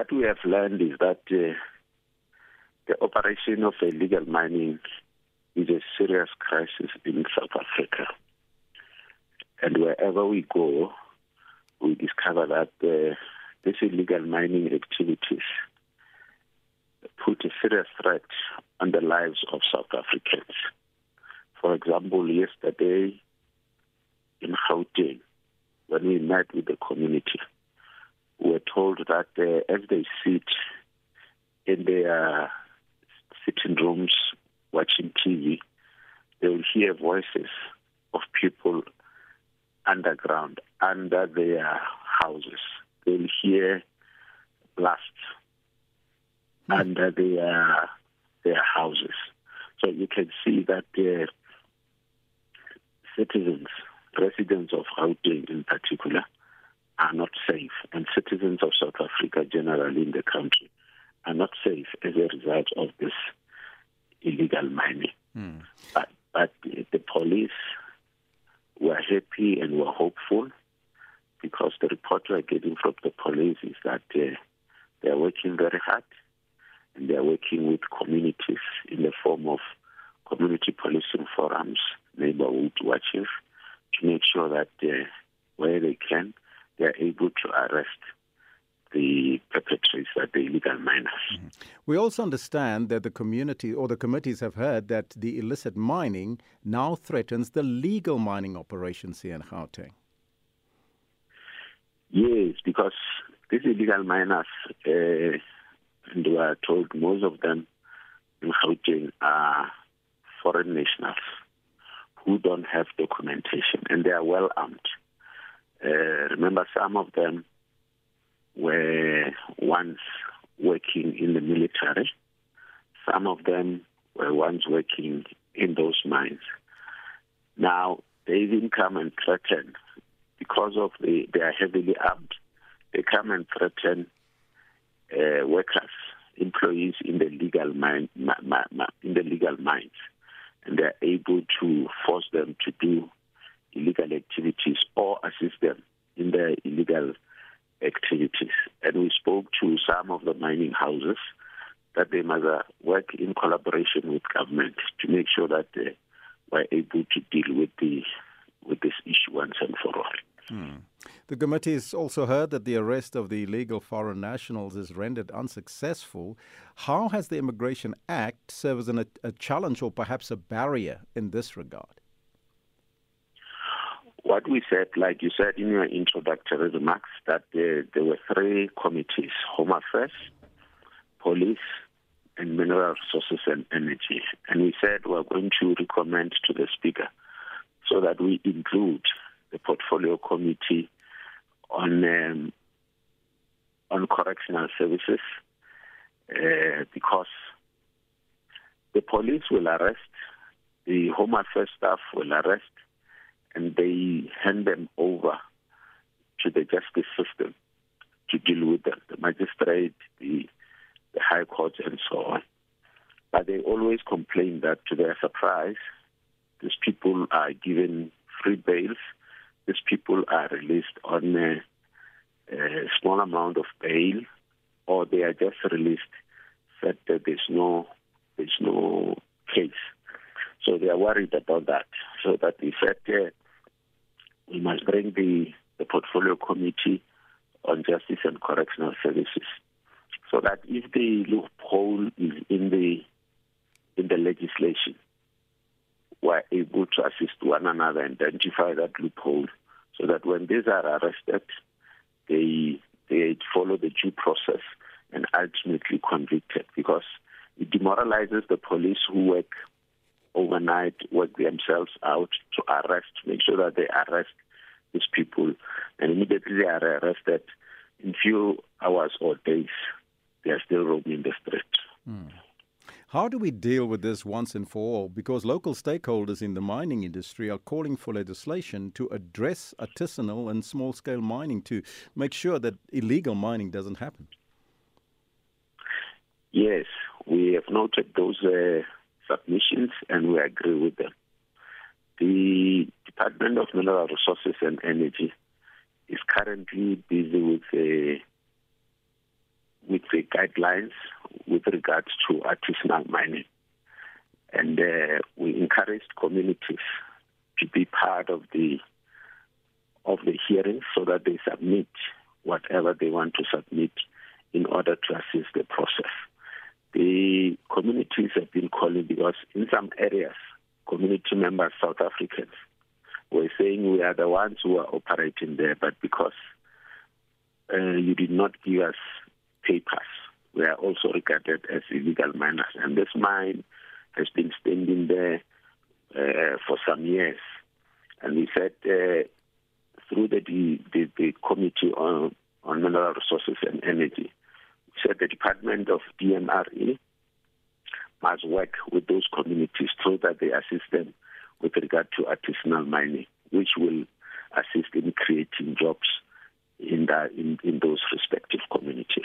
what we have learned is that uh, the operation of illegal mining is a serious crisis in South Africa. And wherever we go, we discover that uh, these illegal mining activities put a serious threat on the lives of South Africans. For example, yesterday in Gauteng, when we met with the community, were told that uh, as they sit in their sitting rooms watching TV, they will hear voices of people underground, under their houses. They will hear blasts hmm. under their their houses. So you can see that the citizens, residents of Gauteng in particular, are not safe, and citizens of South Africa generally in the country are not safe as a result of this illegal mining. Mm. But, but the police were happy and were hopeful because the report we're getting from the police is that uh, they're working very hard and they're working with communities in the form of community policing forums, neighborhood watches, to make sure that uh, where they can, they're able to arrest the perpetrators, are the illegal miners. Mm-hmm. We also understand that the community or the committees have heard that the illicit mining now threatens the legal mining operations here in Gauteng. Yes, because these illegal miners, uh, and we are told most of them in Gauteng are foreign nationals who don't have documentation and they are well armed. Uh, remember, some of them were once working in the military. Some of them were once working in those mines. Now, they even come and threaten, because of the, they are heavily armed, they come and threaten uh, workers, employees in the legal mine, ma, ma, ma, in the legal mines, and they are able to force them to do illegal activities or assist them activities. And we spoke to some of the mining houses that they must uh, work in collaboration with government to make sure that they were able to deal with the with this issue once and for all. Hmm. The committee has also heard that the arrest of the illegal foreign nationals is rendered unsuccessful. How has the Immigration Act served as an, a challenge or perhaps a barrier in this regard? What we said, like you said in your introductory remarks, that there, there were three committees Home Affairs, Police, and Mineral Resources and Energy. And we said we're going to recommend to the Speaker so that we include the Portfolio Committee on um, on correctional services uh, because the police will arrest, the Home Affairs staff will arrest, and they hand them over to the justice system to deal with them, the magistrate, the, the high court, and so on. But they always complain that, to their surprise, these people are given free bails. These people are released on a, a small amount of bail, or they are just released. Said that there's no there's no case. So they are worried about that. So that said uh, we must bring the, the portfolio committee on justice and correctional services. So that if the loophole is in the in the legislation, we're able to assist one another, and identify that loophole, so that when these are arrested, they they follow the due process and ultimately convicted because it demoralizes the police who work overnight, work themselves out to arrest, make sure that they arrest these people, and immediately they are arrested. In few hours or days, they are still roaming the streets. Mm. How do we deal with this once and for all? Because local stakeholders in the mining industry are calling for legislation to address artisanal and small scale mining to make sure that illegal mining doesn't happen. Yes, we have noted those uh, submissions and we agree with them. The Department of Mineral Resources and Energy is currently busy with uh, with the guidelines with regards to artisanal mining. And uh, we encouraged communities to be part of the of the hearing so that they submit whatever they want to submit in order to assist the process. The communities have been calling because in some areas, community members, South Africans, were saying we are the ones who are operating there, but because uh, you did not give us papers, we are also regarded as illegal miners. And this mine has been standing there uh, for some years. And we said uh, through the, the, the Committee on, on Mineral Resources and Energy, said the Department of DMRE must work with those communities so that they assist them with regard to artisanal mining, which will assist in creating jobs in, the, in, in those respective communities.